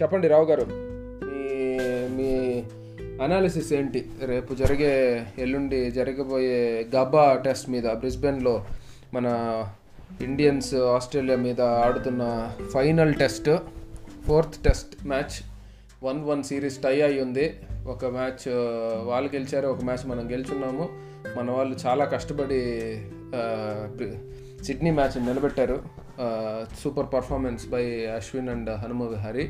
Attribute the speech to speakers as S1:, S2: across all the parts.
S1: చెప్పండి రావు గారు. మీ మీ అనాలిసిస్ ఏంటి? రేపు జరిగే ఎల్లుండి జరగబోయే గబ్బా టెస్ట్ మీద బ్రిస్బెన్లో మన ఇండియన్స్ ఆస్ట్రేలియా మీద ఆడుతున్న final test fourth test match one one series tie అయి ఉంది ఒక మ్యాచ్ వాళ్ళు గెలిచారు ఒక మ్యాచ్ మనం గెలుచున్నాము. మన వాళ్ళు చాలా కష్టపడి సిడ్నీ మ్యాచ్ నిలబెట్టారు. Super performance by Ashwin and Hanuma Vihari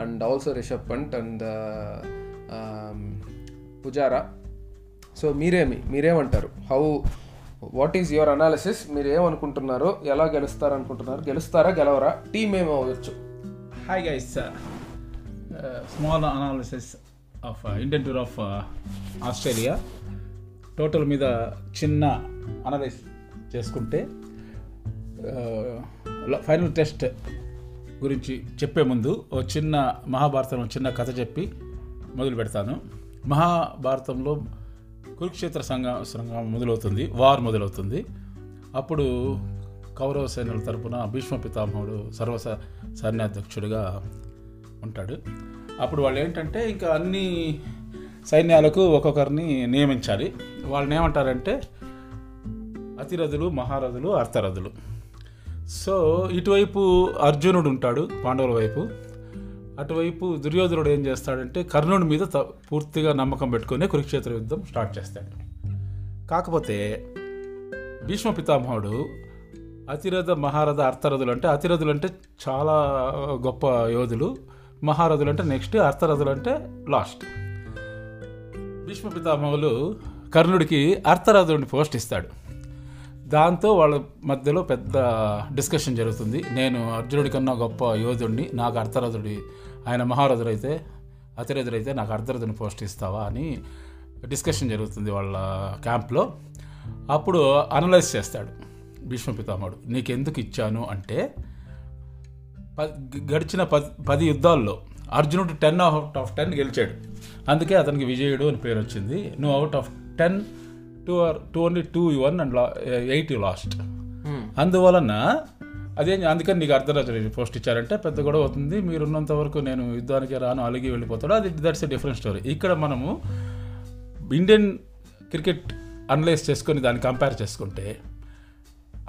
S1: and also Rishabh Pant and Pujara. So మీరేమి మీరేమంటారు? How what is your analysis మీరు ఏమనుకుంటున్నారు ఎలా గెలుస్తారు అనుకుంటున్నారు గెలుస్తారా గెలవరా టీం ఏమవచ్చు అవ్వచ్చు
S2: guys small analysis of Indian tour of Australia total మీద చిన్న అనలైజ్ చేసుకుంటే uh, ఫైనల్ టెస్ట్ గురించి చెప్పే ముందు ఓ చిన్న మహాభారతం చిన్న కథ చెప్పి మొదలు పెడతాను. మహాభారతంలో కురుక్షేత్ర సంఘ సంఘం మొదలవుతుంది వార్ మొదలవుతుంది. అప్పుడు కౌరవ సైన్యుల తరపున భీష్మ పితామహుడు సర్వస సైన్యాధ్యక్షుడిగా ఉంటాడు. అప్పుడు వాళ్ళు ఏంటంటే ఇంకా అన్ని సైన్యాలకు ఒక్కొక్కరిని నియమించాలి. వాళ్ళని ఏమంటారంటే అతిరథులు మహారథులు అర్థరథులు సో ఇటువైపు అర్జునుడు ఉంటాడు పాండవుల వైపు. అటువైపు దుర్యోధనుడు ఏం చేస్తాడంటే కర్ణుడి మీద త- పూర్తిగా నమ్మకం పెట్టుకొని కురుక్షేత్ర యుద్ధం స్టార్ట్ చేస్తాడు. కాకపోతే భీష్మ పితామహుడు అతిరథ మహారథ అర్థరథులు అంటే అతిరథులు అంటే చాలా గొప్ప యోధులు. మహారథులు అంటే నెక్స్ట్ అర్థరథులు అంటే లాస్ట్. భీష్మ పితామహులు కర్ణుడికి అర్థరథుడిని పోస్ట్ ఇస్తాడు. దాంతో వాళ్ళ మధ్యలో పెద్ద డిస్కషన్ జరుగుతుంది. నేను అర్జునుడి కన్నా గొప్ప యోధుడిని నాకు అర్థరథుడి ఆయన మహారథుడైతే అతిరథుడైతే నాకు అర్ధరథుని పోస్ట్ ఇస్తావా అని డిస్కషన్ జరుగుతుంది వాళ్ళ క్యాంప్లో. అప్పుడు అనలైజ్ చేస్తాడు భీష్మ పితామహుడు నీకెందుకు ఇచ్చాను అంటే గడిచిన పది పది యుద్ధాల్లో అర్జునుడు టెన్ అవుట్ ఆఫ్ టెన్ గెలిచాడు. అందుకే అతనికి విజయుడు అని పేరు వచ్చింది. నువ్వు out of ten two or two only two one and eight you lost. అందువలన అదేం అందుకని నీకు అర్ధరాత్రి పోస్ట్ ఇచ్చారంటే పెద్ద గొడవ అవుతుంది. మీరున్నంత వరకు నేను యుద్ధానికి రాను అలిగి వెళ్ళిపోతాడు. అది దట్స్ ఎ డిఫరెంట్ స్టోరీ ఇక్కడ మనము ఇండియన్ క్రికెట్ అనలైజ్ చేసుకొని దాన్ని కంపేర్ చేసుకుంటే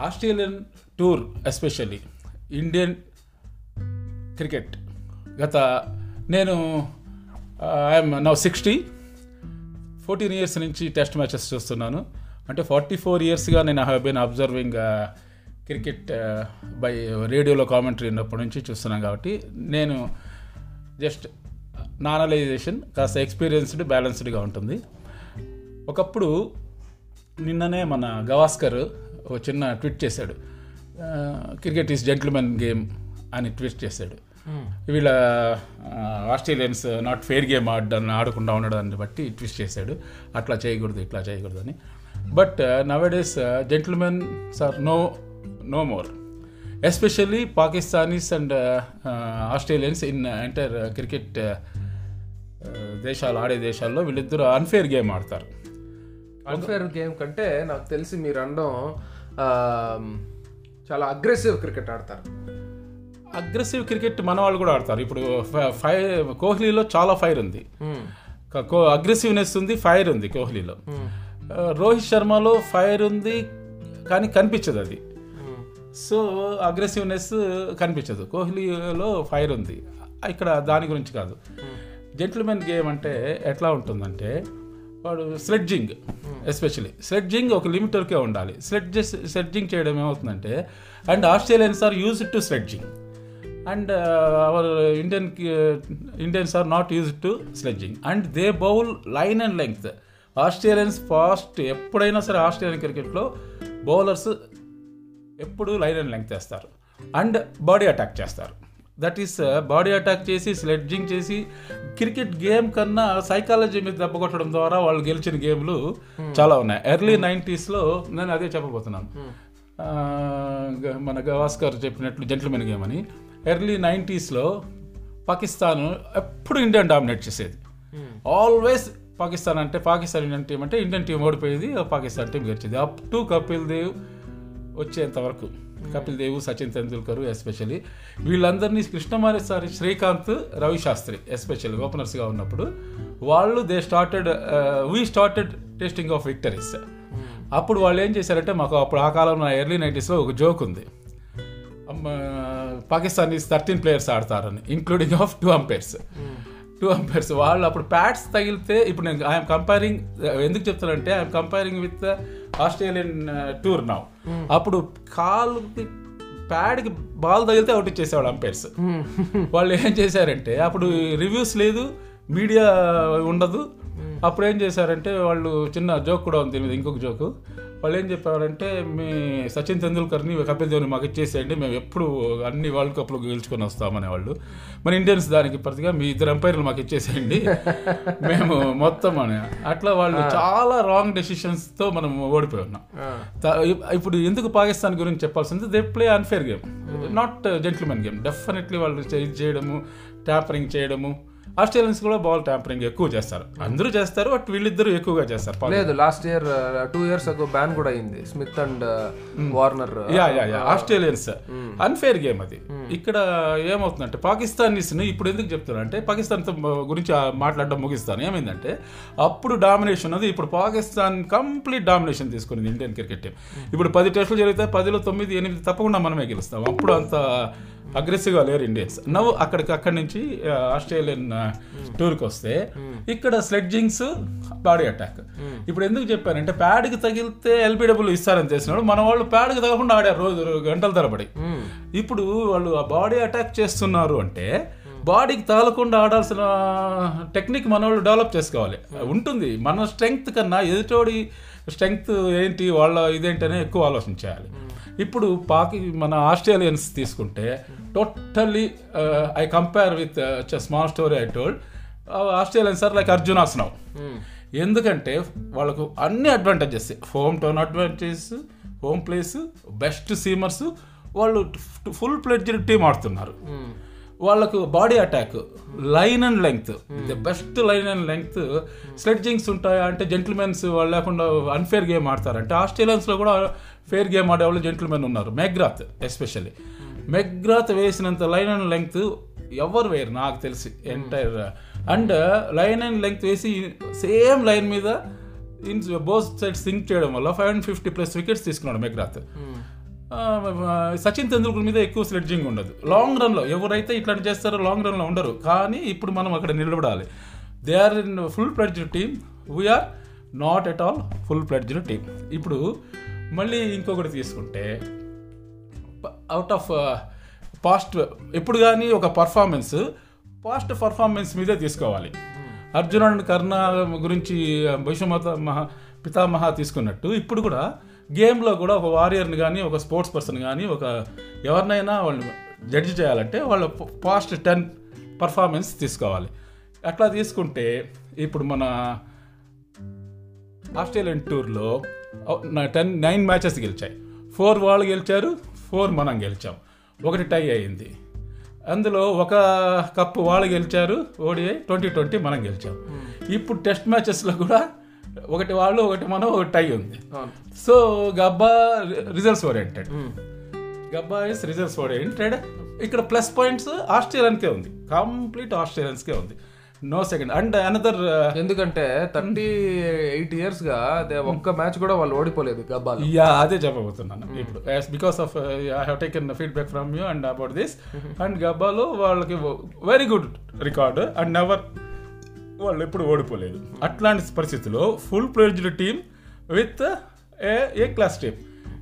S2: Australian tour especially Indian cricket. గత నేను I'm now sixty fourteen years నుంచి టెస్ట్ మ్యాచెస్ చూస్తున్నాను. అంటే ఫార్టీ ఫోర్ ఇయర్స్గా నేను have been observing cricket by రేడియోలో కామెంటరీ ఉన్నప్పటి నుంచి చూస్తున్నాను కాబట్టి నేను జస్ట్ నానలైజేషన్ కాస్త ఎక్స్పీరియన్స్డ్ బ్యాలెన్స్డ్గా ఉంటుంది. ఒకప్పుడు నిన్ననే మన గవాస్కర్ ఒక చిన్న ట్వీట్ చేశాడు. క్రికెట్ ఈస్ జెంటిల్మెన్ గేమ్ అని ట్వీట్ చేశాడు. Hmm. వీళ్ళ ఆస్ట్రేలియన్స్ నాట్ ఫెయిర్ గేమ్ ఆడడాన్ని ఆడకుండా ఉండడాన్ని బట్టి ట్విస్ట్ చేశాడు. అట్లా చేయకూడదు ఇట్లా చేయకూడదు అని. But nowadays gentlemen sir no no more especially Pakistanis and Australians in entire cricket దేశాలు ఆడే దేశాల్లో వీళ్ళిద్దరూ అన్ఫేర్ గేమ్ ఆడతారు.
S1: అన్ఫేర్ గేమ్ కంటే నాకు తెలిసి మీరు అనడం చాలా అగ్రెసివ్ క్రికెట్ ఆడతారు.
S2: అగ్రెసివ్ క్రికెట్ మన వాళ్ళు కూడా ఆడతారు. ఇప్పుడు ఫైర్ కోహ్లీలో చాలా ఫైర్ ఉంది. అగ్రెసివ్నెస్ ఉంది ఫైర్ ఉంది కోహ్లీలో. రోహిత్ శర్మలో ఫైర్ ఉంది కానీ కనిపించదు అది. సో అగ్రెసివ్నెస్ కనిపించదు. కోహ్లీలో ఫైర్ ఉంది. ఇక్కడ దాని గురించి కాదు. జెంటిల్మెన్ గేమ్ అంటే ఎట్లా ఉంటుందంటే వాడు స్లెడ్జింగ్ ఎస్పెషలీ స్లెడ్జింగ్ ఒక లిమిట్ వరకే ఉండాలి. స్లెడ్జ్ స్లెడ్జింగ్ చేయడం ఏమవుతుందంటే and Australians are use to sledging. And our Indian Indians are not use to sledging and they bowl line and length Australians fast ఎప్పుడైనా సరే ఆస్ట్రేలియన్ క్రికెట్లో బౌలర్స్ ఎప్పుడు line and length వేస్తారు. And body attack చేస్తారు. That is body attack చేసి sledging చేసి cricket game కన్నా psychology మీద దెబ్బ కొట్టడం ద్వారా వాళ్ళు గెలిచిన గేమ్లు చాలా ఉన్నాయి. ఎర్లీ నైంటీస్లో నేను అదే చెప్పబోతున్నాను. గ- మన గవాస్కర్ చెప్పినట్లు జెంట్లమెన్ గేమ్ అని. ఎర్లీ నైంటీస్లో పాకిస్తాన్ ఎప్పుడు ఇండియన్ డామినేట్ చేసేది. ఆల్వేస్ పాకిస్తాన్ అంటే పాకిస్తాన్ ఇండియన్ టీం అంటే ఇండియన్ టీం ఓడిపోయేది పాకిస్తాన్ టీం గెలిచేది. అప్ టు కపిల్ దేవ్ వచ్చేంత వరకు. కపిల్ దేవ్ సచిన్ తెండూల్కర్ ఎస్పెషల్లీ. వీళ్ళందరినీ కృష్ణమారి సారి శ్రీకాంత్ రవి శాస్త్రి ఎస్పెషల్లీ ఓపెనర్స్గా ఉన్నప్పుడు వాళ్ళు they started we started testing of victories అప్పుడు వాళ్ళు ఏం చేశారంటే మాకు అప్పుడు ఆ కాలంలో ఎర్లీ నైంటీస్లో ఒక జోక్ ఉంది. Pakistan is thirteen players ఆడతారని including of two umpires two umpires వాళ్ళు అప్పుడు ప్యాడ్స్ తగిలితే ఇప్పుడు నేను ఐఎమ్ కంపేరింగ్ ఎందుకు చెప్తానంటే I'm comparing with Australian tour now అప్పుడు కాలుకి ప్యాడ్కి బాల్ తగిలితే అవుట్ ఇచ్చేసేవాళ్ళు అంపైర్స్ వాళ్ళు ఏం చేశారంటే అప్పుడు రివ్యూస్ లేదు మీడియా ఉండదు. అప్పుడు ఏం చేశారంటే వాళ్ళు చిన్న జోక్ కూడా ఉంది మీద ఇంకొక జోకు వాళ్ళు ఏం చెప్పారంటే మీ సచిన్ తెండూల్కర్ని కపిల్ దేవ్ని మాకు ఇచ్చేసేయండి మేము ఎప్పుడు అన్ని వరల్డ్ కప్లు గెలుచుకొని వస్తామనే వాళ్ళు. మన ఇండియన్స్ దానికి ప్రతిగా మీ ఇద్దరు ఎంపైర్లు మాకు ఇచ్చేసేయండి మేము మొత్తం అని. అట్లా వాళ్ళు చాలా రాంగ్ డెసిషన్స్తో మనం ఓడిపోయి ఉన్నాం. ఇప్పుడు ఎందుకు పాకిస్తాన్ గురించి చెప్పాల్సింది they play unfair game not gentlemen game definitely వాళ్ళు చేయడము ట్యాంపరింగ్ చేయడము ఆస్ట్రేలియన్స్ కూడా బాల్ ట్యాంపరింగ్ ఎక్కువ చేస్తారు. అందరూ చేస్తారు బట్ వీళ్ళిద్దరూ ఎక్కువగా చేస్తారు.
S1: లేదు last year two years ago ban కూడా అయింది. Smith and Warner
S2: yeah yeah yeah Australians unfair game అది. ఇక్కడ ఏమవుతుందంటే పాకిస్తానీస్ ఇప్పుడు ఎందుకు చెప్తున్నా అంటే పాకిస్తాన్ గురించి మాట్లాడడం ముగిస్తాను. ఏమైందంటే అప్పుడు డామినేషన్ అది ఇప్పుడు పాకిస్తాన్ కంప్లీట్ డామినేషన్ తీసుకునింది ఇండియన్ క్రికెట్ టీం ఇప్పుడు పది టెస్టులు జరిగితే పదిలో తొమ్మిది ఎనిమిది తప్పకుండా మనమే గెలుస్తాం. అప్పుడు అంత అగ్రెసివ్గా లేరు ఇండియన్స్. నవ్వు అక్కడికి అక్కడి నుంచి ఆస్ట్రేలియన్ టూర్కి వస్తే ఇక్కడ స్లెడ్జింగ్స్ బాడీ అటాక్. ఇప్పుడు ఎందుకు చెప్పానంటే ప్యాడ్కి తగిలితే ఎల్బిడబ్ల్యూ ఇస్తారని తెలిసినాడు మన వాళ్ళు ప్యాడ్కి తగలకుండా ఆడారు రోజు గంటల తరబడి. ఇప్పుడు వాళ్ళు ఆ బాడీ అటాక్ చేస్తున్నారు అంటే బాడీకి తగలకుండా ఆడాల్సిన టెక్నిక్ మన వాళ్ళు డెవలప్ చేసుకోవాలి. ఉంటుంది. మన స్ట్రెంగ్త్ కన్నా ఎదుటోడి స్ట్రెంగ్త్ ఏంటి వాళ్ళ ఇదేంటనే ఎక్కువ ఆలోచించాలి ఇప్పుడు పాకి మన ఆస్ట్రేలియన్స్ తీసుకుంటే totally I compare with small story I told Australians are like Arjunas now ఎందుకంటే వాళ్ళకు అన్ని advantages home town advantages home place best seamers వాళ్ళు ఫుల్ ప్లెడ్జ్డ్ టీం ఆడుతున్నారు వాళ్ళకు body attack line and length. The best line and length. Sledgings ఉంటాయా అంటే gentlemen's వాళ్ళు లేకుండా అన్ఫేర్ గేమ్ ఆడతారంటే ఆస్ట్రేలియన్స్లో కూడా ఫేర్ గేమ్ ఆడే వాళ్ళు జెంటిల్మెన్ ఉన్నారు మెగ్రాత్ ఎస్పెషల్లీ మెగ్రాత్ వేసినంత లైన్ అండ్ లెంగ్త్ ఎవరు వేరు నాకు తెలిసి entire and line and length వేసి సేమ్ లైన్ మీద ఇన్ బోత్ సైడ్ సింక్ చేయడం వల్ల five hundred fifty plus wickets తీసుకున్నాడు మెగ్రాత్ hmm. సచిన్ తెందూల్కర్ మీద ఎక్కువ స్లెడ్జింగ్ ఉండదు. లాంగ్ రన్లో ఎవరైతే ఇట్లాంటి చేస్తారో లాంగ్ రన్లో ఉండరు. కానీ ఇప్పుడు మనం అక్కడ నిలబడాలి. They are in full fledged team we are not at all full fledged team ఇప్పుడు మళ్ళీ ఇంకొకటి తీసుకుంటే అవుట్ ఆఫ్ పాస్ట్ ఎప్పుడు కానీ ఒక పర్ఫార్మెన్స్ పాస్ట్ పర్ఫార్మెన్స్ మీదే తీసుకోవాలి. అర్జున్ అండ్ కర్ణ గురించి భవిష్యమత మహా పితామహ తీసుకున్నట్టు. ఇప్పుడు కూడా గేమ్లో కూడా ఒక వారియర్ని కానీ ఒక స్పోర్ట్స్ పర్సన్ కానీ ఒక ఎవరినైనా వాళ్ళు జడ్జి చేయాలంటే వాళ్ళ పాస్ట్ టెన్ పర్ఫార్మెన్స్ తీసుకోవాలి. అట్లా తీసుకుంటే ఇప్పుడు మన ఆస్ట్రేలియన్ టూర్లో టెన్ నైన్ మ్యాచెస్ గెలిచాయి. ఫోర్ వాళ్ళు గెలిచారు ఫోర్ మనం గెలిచాం. ఒకటి టై అయింది అందులో ఒక కప్పు వాళ్ళు గెలిచారు ఓడిఐ ట్వంటీ ట్వంటీ మనం గెలిచాం. ఇప్పుడు టెస్ట్ మ్యాచెస్లో కూడా ఒకటి వాళ్ళు ఒకటి మనం ఒకటి టై ఉంది. So Gabba results oriented. Gabba is results oriented. ఇక్కడ ప్లస్ పాయింట్స్ ఆస్ట్రేలియన్కే ఉంది. కంప్లీట్ ఆస్ట్రేలియన్స్కే ఉంది. No second. అండ్ అనదర్
S1: ఎందుకంటే థర్టీ ఎయిట్ ఇయర్స్గా అదే ఒక్క మ్యాచ్ కూడా వాళ్ళు ఓడిపోలేదు గబ్బాలు.
S2: యా అదే చెప్పబోతున్నాను ఇప్పుడు. Because of I have taken feedback from you and about this and గబ్బాలో వాళ్ళకి very good record and never వాళ్ళు ఎప్పుడు ఓడిపోలేదు. అట్లాంటి పరిస్థితిలో full fledged team with a a class team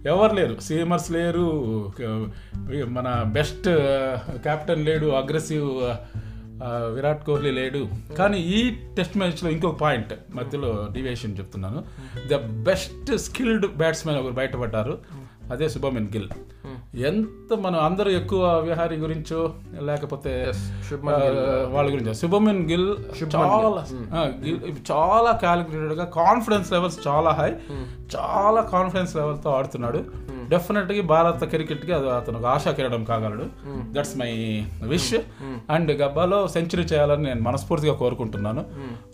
S2: ఎవరు లేరు? సీమర్స్ లేరు మన బెస్ట్ కెప్టెన్ uh, లేడు aggressive uh, uh, Virat Kohli లేడు. కానీ ఈ టెస్ట్ మ్యాచ్లో ఇంకొక పాయింట్ మధ్యలో డివియేషన్ చెప్తున్నాను. ద బెస్ట్ స్కిల్డ్ బ్యాట్స్మెన్ ఒకరు బయటపడ్డారు. అదే శుభమన్ గిల్. Hmm. ఎంత మనం అందరూ ఎక్కువ విహారీ గురించో లేకపోతే ఆ, వాళ్ళ గురించి. శుభమన్ గిల్ చాలా గిల్ చాలా క్యాలిక్యులేటెడ్గా కాన్ఫిడెన్స్ లెవెల్స్ చాలా హై చాలా కాన్ఫిడెన్స్ లెవెల్తో ఆడుతున్నాడు. డెఫినెట్గా భారత క్రికెట్కి అది అతను ఆశా కిరణం కాగలడు. దట్స్ మై విష్ అండ్ గబ్బాలో సెంచరీ చేయాలని నేను మనస్ఫూర్తిగా కోరుకుంటున్నాను.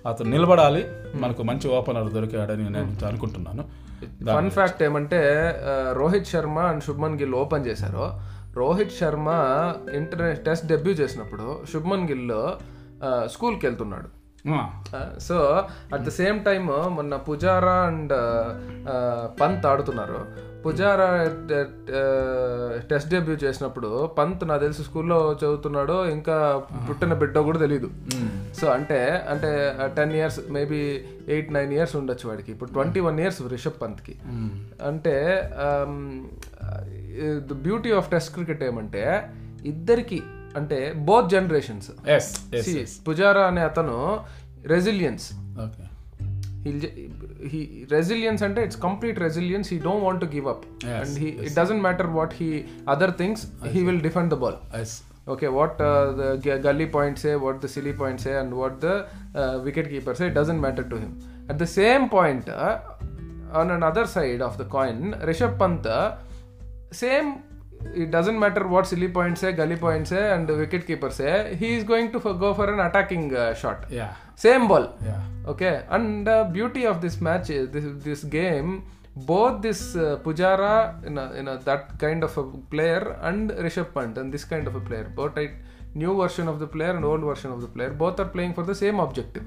S2: అతను నిలబడాలి. మనకు మంచి ఓపెనర్ దొరికాడని నేను అనుకుంటున్నాను.
S1: ఫన్ ఫ్యాక్ట్ ఏమంటే రోహిత్ శర్మ అండ్ శుభ్మన్ గిల్ ఓపెన్ చేశారు. Rohit Sharma inter test debut చేసినప్పుడు శుభ్మన్ గిల్ స్కూల్కి వెళ్తున్నాడు. So at the same time మొన్న పుజారా అండ్ పంత్ ఆడుతున్నారు. పుజారా టెస్ట్ డెబ్యూ చేసినప్పుడు పంత్ నాకు తెలిసి స్కూల్లో చదువుతున్నాడు ఇంకా పుట్టిన బిడ్డ కూడా తెలియదు సో అంటే అంటే ten years maybe eight nine years ఉండొచ్చు వాడికి. ఇప్పుడు ట్వంటీ వన్ ఇయర్స్ రిషబ్ పంత్కి. అంటే the beauty of test cricket ఏమంటే ఇద్దరికి అంటే both generations
S2: yes yes
S1: Pujara అనే అతను రెసిలియన్స్
S2: ఓకే
S1: హీ రెసిలియన్స్ అంటే it's complete resilience he don't want to give up and he it doesn't matter what he other things he will defend the ball
S2: yes
S1: okay what uh, the g- gully points say what the silly points say and what the uh, wicket keeper say it doesn't matter to him at the same point uh, on another side of the coin rishabh pant uh, same it doesn't matter what silly points say gully points say and the wicket keeper say he is going to f- go for an attacking uh, shot
S2: yeah
S1: same ball
S2: yeah
S1: okay and the beauty of this match is this, this game both this uh, pujara in a, in a, that kind of a player and rishabh pant and this kind of a player both a new version of the player and old version of the player both are playing for the same objective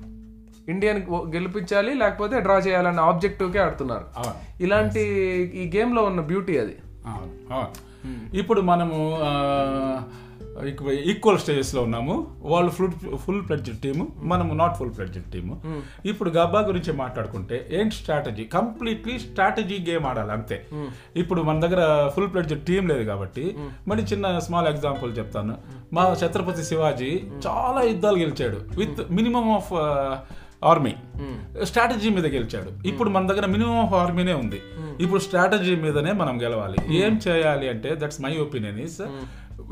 S1: Indian గెలిపించాలి లేకపోతే draw చేయాలన్న objective కే ఆడుతున్నారు
S2: అవును
S1: ఇలాంటి ఈ game లో ఉన్న beauty అది
S2: అవును అవును ఇప్పుడు మనము ఈక్వల్ స్టేజెస్లో ఉన్నాము. వాళ్ళు ఫుల్ ఫుల్ ప్లెడ్జెడ్ టీము మనము నాట్ ఫుల్ ప్లెడ్జెడ్ టీము ఇప్పుడు గబ్బా గురించి మాట్లాడుకుంటే ఏంటి స్ట్రాటజీ కంప్లీట్లీ స్ట్రాటజీ గేమ్ ఆడాలి అంతే. ఇప్పుడు మన దగ్గర ఫుల్ ప్లెడ్జెడ్ టీం లేదు కాబట్టి మరి చిన్న స్మాల్ ఎగ్జాంపుల్ చెప్తాను. మా ఛత్రపతి శివాజీ చాలా యుద్ధాలు గెలిచాడు. With minimum of army. Strategy మీద గెలిచాడు. ఇప్పుడు మన దగ్గర మినిమం ఆఫ్ ఆర్మీనే ఉంది. ఇప్పుడు స్ట్రాటజీ మీదనే మనం గెలవాలి. ఏం చేయాలి అంటే that's my opinion is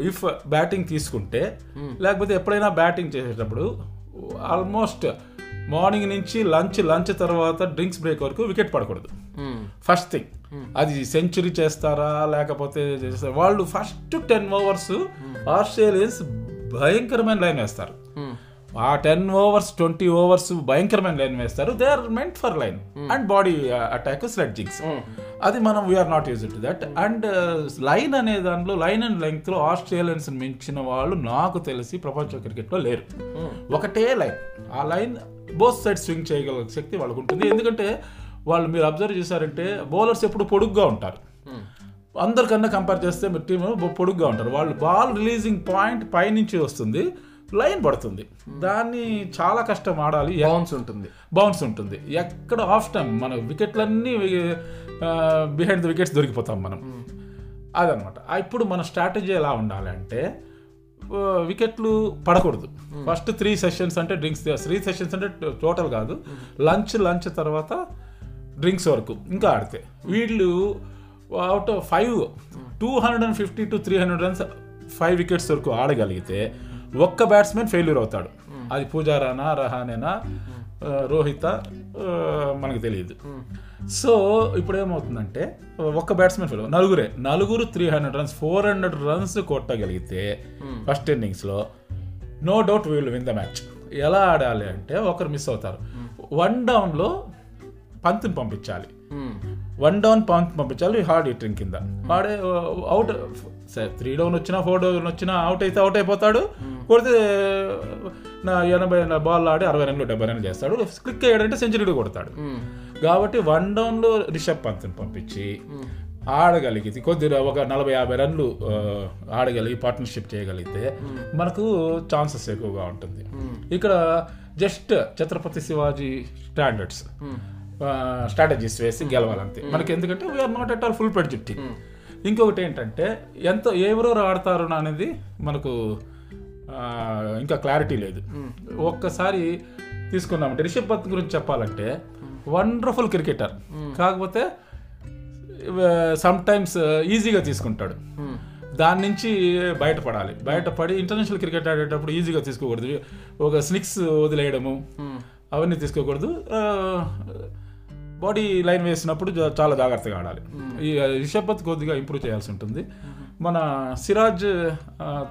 S2: if batting తీసుకుంటే లేకపోతే ఎప్పుడైనా బ్యాటింగ్ చేసేటప్పుడు ఆల్మోస్ట్ మార్నింగ్ నుంచి లంచ్ లంచ్ తర్వాత డ్రింక్స్ బ్రేక్ వరకు వికెట్ పడకూడదు. ఫస్ట్ థింగ్ అది సెంచరీ చేస్తారా లేకపోతే చేస్తారా? వాళ్ళు ఫస్ట్ టెన్ ఓవర్స్ ఆస్ట్రేలియన్స్ భయంకరమైన లైన్ వేస్తారు. ఆ టెన్ ఓవర్స్ ట్వంటీ ఓవర్స్ భయంకరమైన లైన్ వేస్తారు. They are meant for line and body attack sledgings అది మనం we're not use to that and line అనే దాంట్లో లైన్ అండ్ లెంగ్త్లో ఆస్ట్రేలియన్స్ మించిన వాళ్ళు నాకు తెలిసి ప్రపంచ క్రికెట్లో లేరు. ఒకటే లైన్ ఆ లైన్ బోత్ సైడ్ స్వింగ్ చేయగల శక్తి వాళ్ళకు ఉంటుంది. ఎందుకంటే వాళ్ళు మీరు అబ్జర్వ్ చేశారంటే బౌలర్స్ ఎప్పుడు పొడుగ్గా ఉంటారు. అందరికన్నా కంపేర్ చేస్తే మీ టీం పొడుగ్గా ఉంటారు. వాళ్ళు బాల్ రిలీజింగ్ పాయింట్ పైనుంచి వస్తుంది. లైన్ పడుతుంది. దాన్ని చాలా కష్టం ఆడాలి.
S1: బౌన్స్ ఉంటుంది.
S2: బౌన్స్ ఉంటుంది. ఎక్కడ ఆఫ్ టైం మన వికెట్లన్నీ బిహైండ్ ద వికెట్స్ దొరికిపోతాం మనం. అదనమాట. ఇప్పుడు మన స్ట్రాటజీ ఎలా ఉండాలి అంటే వికెట్లు పడకూడదు. ఫస్ట్ త్రీ సెషన్స్ అంటే డ్రింక్స్ త్రీ సెషన్స్ అంటే టోటల్ కాదు. లంచ్ లంచ్ తర్వాత డ్రింక్స్ వరకు. ఇంకా ఆడితే. వీళ్ళు out of five two hundred and fifty to three hundred runs five wickets వరకు ఆడగలిగితే ఒక్క బ్యాట్స్మెన్ ఫెయిల్యూర్ అవుతాడు. అది పూజారానా రహానేనా రోహిత మనకు తెలియదు. సో ఇప్పుడు ఏమవుతుందంటే ఒక్క బ్యాట్స్మెన్ ఫెయిల్ నలుగురే. నలుగురు three hundred runs four hundred runs కొట్టగలిగితే first ఇన్నింగ్స్లో no doubt we'll win the match ఎలా ఆడాలి అంటే ఒకరు మిస్ అవుతారు. వన్ డౌన్లో పంత్ని పంపించాలి. వన్ డౌన్ పంత్ పంపించాలి హార్డ్ హిట్టింగ్ కింద. వాడే అవుట్ త్రీ డౌన్ వచ్చినా ఫోర్ డౌన్ వచ్చినా అవుట్ అయితే అవుట్ అయిపోతాడు. కొడితే నా ఎనభై బాల్ ఆడి అరవై రన్లు డెబ్బై రన్లు చేస్తాడు. క్లిక్ అయ్యాడంటే సెంచరీ కొడతాడు. కాబట్టి వన్ డౌన్లో రిషబ్ పంత్ని పంపించి ఆడగలిగితే కొద్దిగా ఒక నలభై యాభై రన్లు ఆడగలిగి పార్ట్నర్షిప్ చేయగలిగితే మనకు ఛాన్సెస్ ఎక్కువగా ఉంటుంది. ఇక్కడ just Chhatrapati Shivaji standards strategies వేసి గెలవాలంతే. మనకి ఎందుకంటే we are not at all full fledged team ఇంకొకటి ఏంటంటే ఎంత ఎవరెవరు ఆడతారు అనేది మనకు ఇంకా క్లారిటీ లేదు. ఒక్కసారి తీసుకున్నామంటే రిషబ్ పంత్ గురించి చెప్పాలంటే వండర్ఫుల్ క్రికెటర్ కాకపోతే సమ్ టైమ్స్ ఈజీగా తీసుకుంటాడు. దాని నుంచి బయటపడాలి. బయటపడి ఇంటర్నేషనల్ క్రికెట్ ఆడేటప్పుడు ఈజీగా తీసుకోకూడదు. ఒక స్నిక్స్ వదిలేయడము అవన్నీ తీసుకోకూడదు. బాడీ లైన్ వేసినప్పుడు చాలా జాగ్రత్తగా ఆడాలి. ఈ రిషబ్ పంత్ కొద్దిగా ఇంప్రూవ్ చేయాల్సి ఉంటుంది. మన సిరాజ్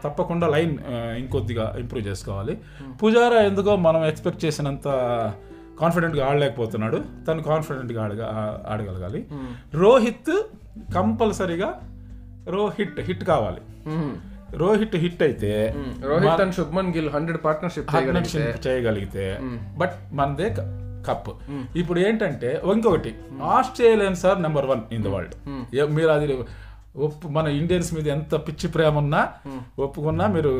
S2: తప్పకుండా లైన్ ఇంకొద్దిగా ఇంప్రూవ్ చేసుకోవాలి. పుజారా ఎందుకో మనం ఎక్స్పెక్ట్ చేసినంత కాన్ఫిడెంట్గా ఆడలేకపోతున్నాడు. తను కాన్ఫిడెంట్గా ఆడగా ఆడగలగాలి. రోహిత్ కంపల్సరీగా రోహిట్ హిట్ కావాలి. రోహిట్ హిట్ అయితే
S1: Rohit and Shubman Gill hundred
S2: partnership చేయగలిగితే. బట్ మనదే కప్. ఇప్పుడు ఏంటంటే ఇంకొకటి. Australians are number one in the world. మీరు అది ఒప్పు మన ఇండియన్స్ మీద ఎంత పిచ్చి ప్రేమ ఉన్నా ఒప్పుకున్నా మీరు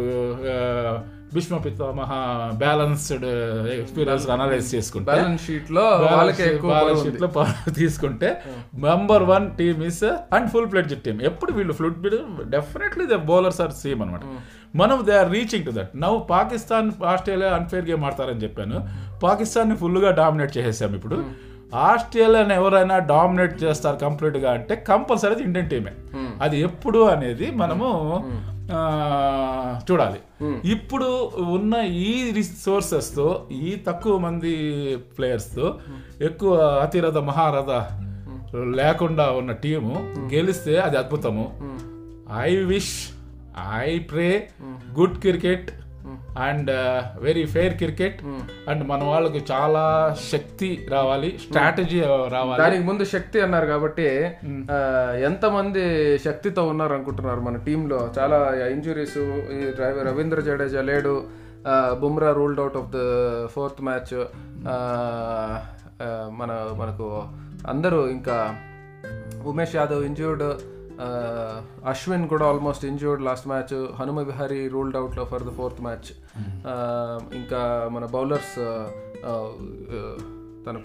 S2: Bhishma Pitamah balanced experience analyse చేసుకుంటే
S1: బ్యాలెన్స్ షీట్లో వాళ్ళకే ఎక్కువ
S2: బ్యాలెన్స్
S1: బరువు ఉంది.
S2: షీట్లో పవర్ తీసుకుంటే number one team is and full plate team ఎప్పుడు వీళ్ళు flute definitely the bowlers are same అనమాట మనం they are reaching to that నవ్వు పాకిస్తాన్ ఆస్ట్రేలియా అన్ఫేర్ గేమ్ ఆడతారని చెప్పాను. పాకిస్తాన్ని ఫుల్గా డామినేట్ చేసేసాం ఇప్పుడు. ఆస్ట్రేలియాని ఎవరైనా డామినేట్ చేస్తారు కంప్లీట్గా అంటే కంపల్సరీ అది ఇండియన్ టీమే. అది ఎప్పుడు అనేది మనము చూడాలి. ఇప్పుడు ఉన్న ఈ రిసోర్సెస్తో ఈ తక్కువ మంది ప్లేయర్స్తో ఎక్కువ అతిరథ మహారథ లేకుండా ఉన్న టీము గెలిస్తే అది అద్భుతము. I wish I pray good cricket and very fair cricket and మన వాళ్ళకి చాలా శక్తి రావాలి స్ట్రాటజీ రావాలి.
S1: దానికి ముందు శక్తి అన్నారు కాబట్టి ఆ, ఎంతమంది శక్తితో ఉన్నారు అనుకుంటున్నారు మన టీంలో? చాలా ఇంజురీస్ రవీంద్ర జడేజా లేడు ఆ, Bumrah ruled out of the fourth match మన మనకు అందరూ ఇంకా ఉమేష్ యాదవ్ ఇంజూర్డ్ అశ్విన్ కూడా almost injured last match Hanuma Vihari ruled out for the fourth match ఇంకా మన బౌలర్స్ తన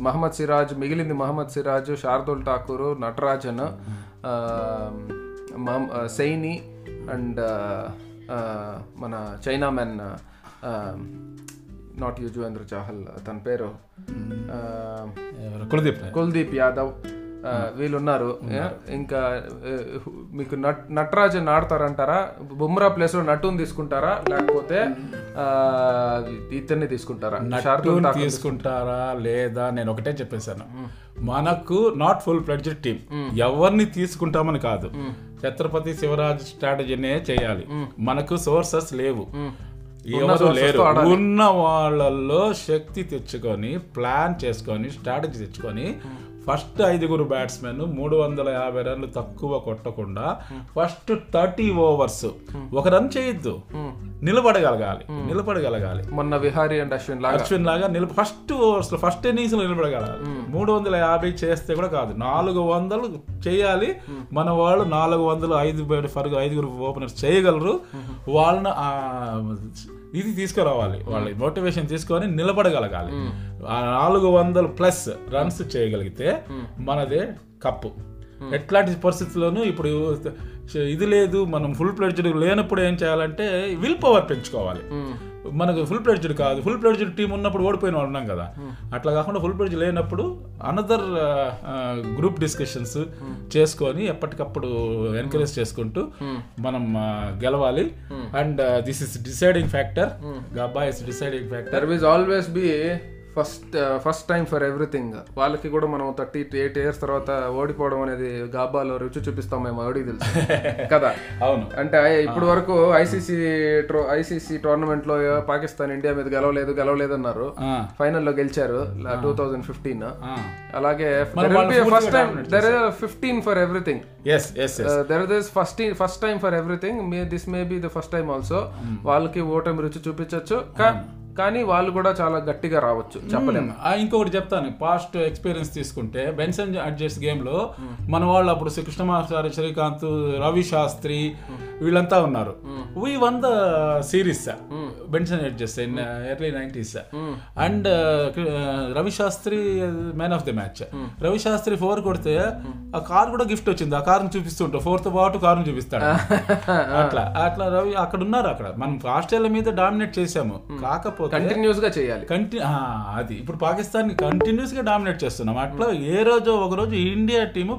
S1: మహమ్మద్ సిరాజ్ మిగిలింది మహమ్మద్ సిరాజ్ శార్దుల్ ఠాకూర్ నటరాజన్ సైని అండ్ మన chinaman not Yuzvendra Chahal తన పేరు.
S2: ఎవరు? కులదీప్
S1: కుల్దీప్ యాదవ్. వీళ్ళు ఉన్నారు. ఏ? ఇంకా మీకు నట్ నటరాజన్ ఆడతారంటారా? బుమ్రా ప్లేస్లో నటుని తీసుకుంటారా? లేకపోతే ఆ, ఇతన్ని తీసుకుంటారా?
S2: నటుని తీసుకుంటారా లేదా నేను ఒకటే చెప్పేశాను. మనకు నాట్ ఫుల్ ఫ్లెడ్జ్డ్ టీం ఎవరిని తీసుకుంటామని కాదు. ఛత్రపతి శివరాజ్ స్ట్రాటజీనే చేయాలి. మనకు సోర్సెస్ లేవు. ఎవరు లేరు. ఉన్న వాళ్ళల్లో శక్తి తెచ్చుకొని ప్లాన్ చేసుకొని స్ట్రాటజీ తెచ్చుకొని ఫస్ట్ ఐదుగురు బ్యాట్స్మెన్ మూడు వందల యాభై రన్లు తక్కువ కొట్టకుండా ఫస్ట్ థర్టీ ఓవర్స్ ఒక రన్ చేయొద్దు. నిలబడగలగాలి నిలబడగలగాలి.
S1: మొన్న విహారీ అండ్ అశ్విన్ లాగా.
S2: అశ్విన్ లాగా నిలబ ఫస్ట్ ఓవర్స్లో ఫస్ట్ ఇన్నింగ్స్లో నిలబడగలగాలి మూడు వందల యాభై చేస్తే కూడా కాదు. నాలుగు వందలు చేయాలి. మన వాళ్ళు నాలుగు వందలు ఐదు ఐదుగురు ఓపెనర్స్ చేయగలరు. వాళ్ళని ఆ ఇది తీసుకురావాలి. వాళ్ళ మోటివేషన్ తీసుకొని నిలబడగలగాలి. ఆ నాలుగు వందలు ప్లస్ రన్స్ చేయగలిగితే మనదే కప్పు. ఎట్లాంటి పరిస్థితుల్లోనూ ఇప్పుడు ఇది లేదు మనం ఫుల్ ప్లేడ్జ్డ్ లేనప్పుడు ఏం చేయాలంటే విల్ పవర్ పెంచుకోవాలి. మనకు ఫుల్ ప్లేడ్జ్డ్ కాదు. ఫుల్ ప్లేడ్జ్డ్ టీం ఉన్నప్పుడు ఓడిపోయిన వాళ్ళు ఉన్నాం కదా. అట్లా కాకుండా ఫుల్ ప్లేడ్జ్ లేనప్పుడు అనదర్ గ్రూప్ డిస్కషన్స్ చేసుకొని ఎప్పటికప్పుడు ఎంకరేజ్ చేసుకుంటూ మనం ఆ, గెలవాలి. And this is deciding factor Gabba is deciding
S1: factor was always be first first time for everything. వాళ్ళకి కూడా మనం థర్టీ ఎయిట్ ఇయర్స్ తర్వాత ఓడిపోవడం అనేది గాబాలో రుచి చూపిస్తామేమో ఎవడికి తెలుసు. కదా?
S2: అవును.
S1: అంటే ఇప్పుడు వరకు ఐసీసీ ఐసీసీ టోర్నమెంట్లో పాకిస్తాన్ ఇండియా మీద గెలవలేదు గెలవలేదు అన్నారు ఫైనల్లో గెలిచారు టూ థౌజండ్ ఫిఫ్టీన్. అలాగే first time there
S2: fifteen for everything
S1: there is first first time for everything may this may be the first time also వాళ్ళకి ఓటమి రుచి చూపించవచ్చు కానీ వాళ్ళు కూడా చాలా గట్టిగా రావచ్చు చెప్పలేము.
S2: ఆ, ఇంకొకటి చెప్తాను. పాస్ట్ ఎక్స్పీరియన్స్ తీసుకుంటే బెన్సన్ అడ్జస్ట్ గేమ్లో మన వాళ్ళు అప్పుడు శ్రీ కృష్ణమాచారి శ్రీకాంత్ రవి శాస్త్రి వీళ్ళంతా ఉన్నారు. We won the series Benson edges in early nineties and Ravi Shastri man of the match Ravi Shastri four కొడితే ఆ కార్ కూడా గిఫ్ట్ వచ్చింది. ఆ కారుని చూపిస్తుంటాం ఫోర్త్ పాటు కారుని చూపిస్తాడు. అట్లా అట్లా రవి అక్కడ ఉన్నారు అక్కడ. మనం ఆస్ట్రేలియా మీద డామినేట్ చేసాము కాకపోతే
S1: కంటిన్యూస్గా చేయాలి.
S2: కంటి ఆ, అది. ఇప్పుడు పాకిస్తాన్ కంటిన్యూస్గా డామినేట్ చేస్తున్నాం. అట్లా ఏ రోజు ఒక రోజు ఇండియా టీము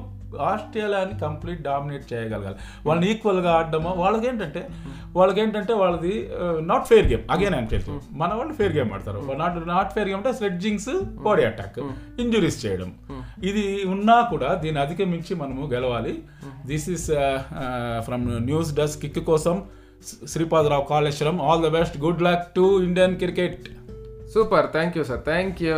S2: ఆస్ట్రేలియాని కంప్లీట్ డామినేట్ చేయగలగాలి. వాళ్ళని ఈక్వల్గా ఆడడము వాళ్ళకి ఏంటంటే వాళ్ళకి ఏంటంటే వాళ్ళది నాట్ ఫెయిర్ గేమ్ అగైన్ అని తెలుసు మన వాళ్ళు ఫెయిర్ గేమ్ ఆడతారు. నాట్ నాట్ ఫెయిర్ గేమ్ అంటే స్లెడ్జింగ్స్ బాడీ అటాక్ ఇంజురీస్ చేయడం. ఇది ఉన్నా కూడా దీన్ని అధిగమించి మనము గెలవాలి. This is from news desk kick కోసం Sripadarao Kaleshwaram. All the best good luck to Indian cricket
S1: super thank you sir thank you